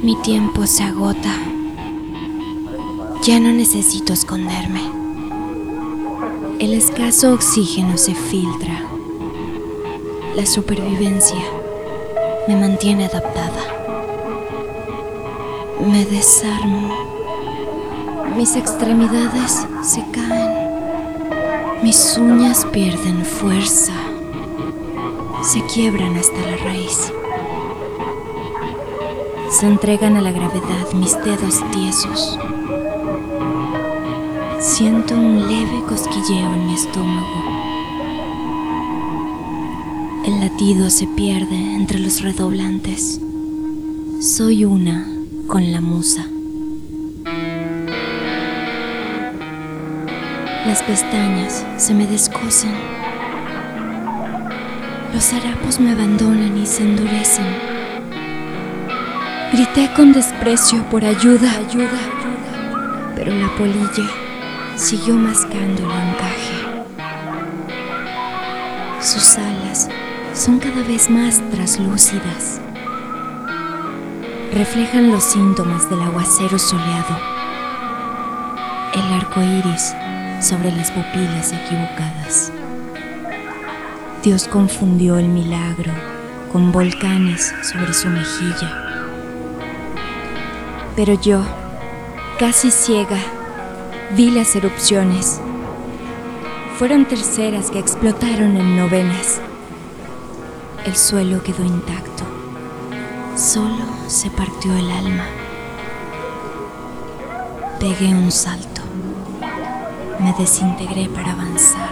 Mi tiempo se agota. Ya no necesito esconderme. El escaso oxígeno se filtra. La supervivencia me mantiene adaptada. Me desarmo. Mis extremidades se caen. Mis uñas pierden fuerza. Se quiebran hasta la raíz. Se entregan a la gravedad mis dedos tiesos. Siento un leve cosquilleo en mi estómago. El latido se pierde entre los redoblantes. Soy una con la musa. Las pestañas se me descosen. Los harapos me abandonan y se endurecen. Grité con desprecio por ayuda, ayuda, ayuda, pero la polilla siguió mascando el encaje. Sus alas son cada vez más traslúcidas. Reflejan los síntomas del aguacero soleado. El arco iris sobre las pupilas equivocadas. Dios confundió el milagro con volcanes sobre su mejilla pero yo, casi ciega, vi las erupciones. Fueron terceras que explotaron en novenas. El suelo quedó intacto. Solo se partió el alma. Pegué un salto. Me desintegré para avanzar.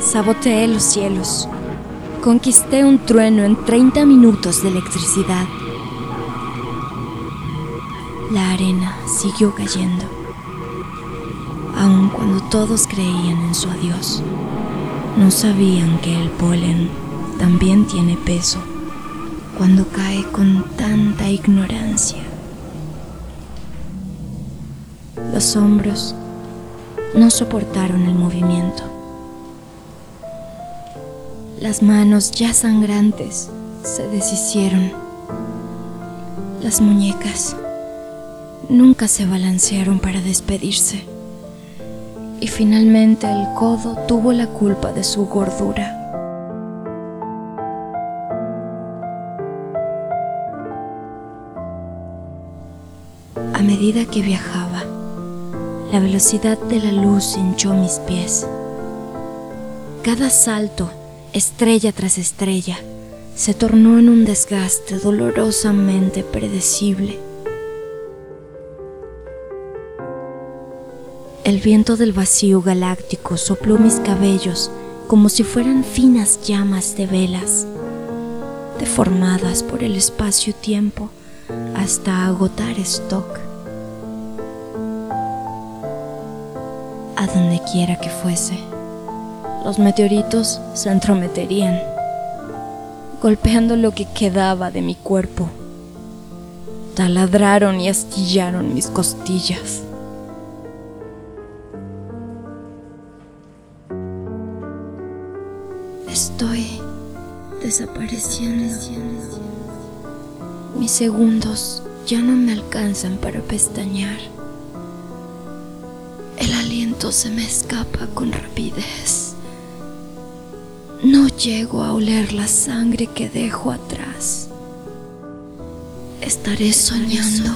Saboteé los cielos. Conquisté un trueno en 30 minutos de electricidad. La arena siguió cayendo, aun cuando todos creían en su adiós. No sabían que el polen también tiene peso cuando cae con tanta ignorancia. Los hombros no soportaron el movimiento. Las manos ya sangrantes se deshicieron. Las muñecas nunca se balancearon para despedirse. Y finalmente el codo tuvo la culpa de su gordura. A medida que viajaba, la velocidad de la luz hinchó mis pies. Cada salto, estrella tras estrella, se tornó en un desgaste dolorosamente predecible. El viento del vacío galáctico sopló mis cabellos como si fueran finas llamas de velas, deformadas por el espacio-tiempo hasta agotar stock. A donde quiera que fuese, los meteoritos se entrometerían, golpeando lo que quedaba de mi cuerpo. Taladraron y astillaron mis costillas. Desapareciendo. Mis segundos ya no me alcanzan para pestañear. El aliento se me escapa con rapidez. No llego a oler la sangre que dejo atrás. Estaré soñando.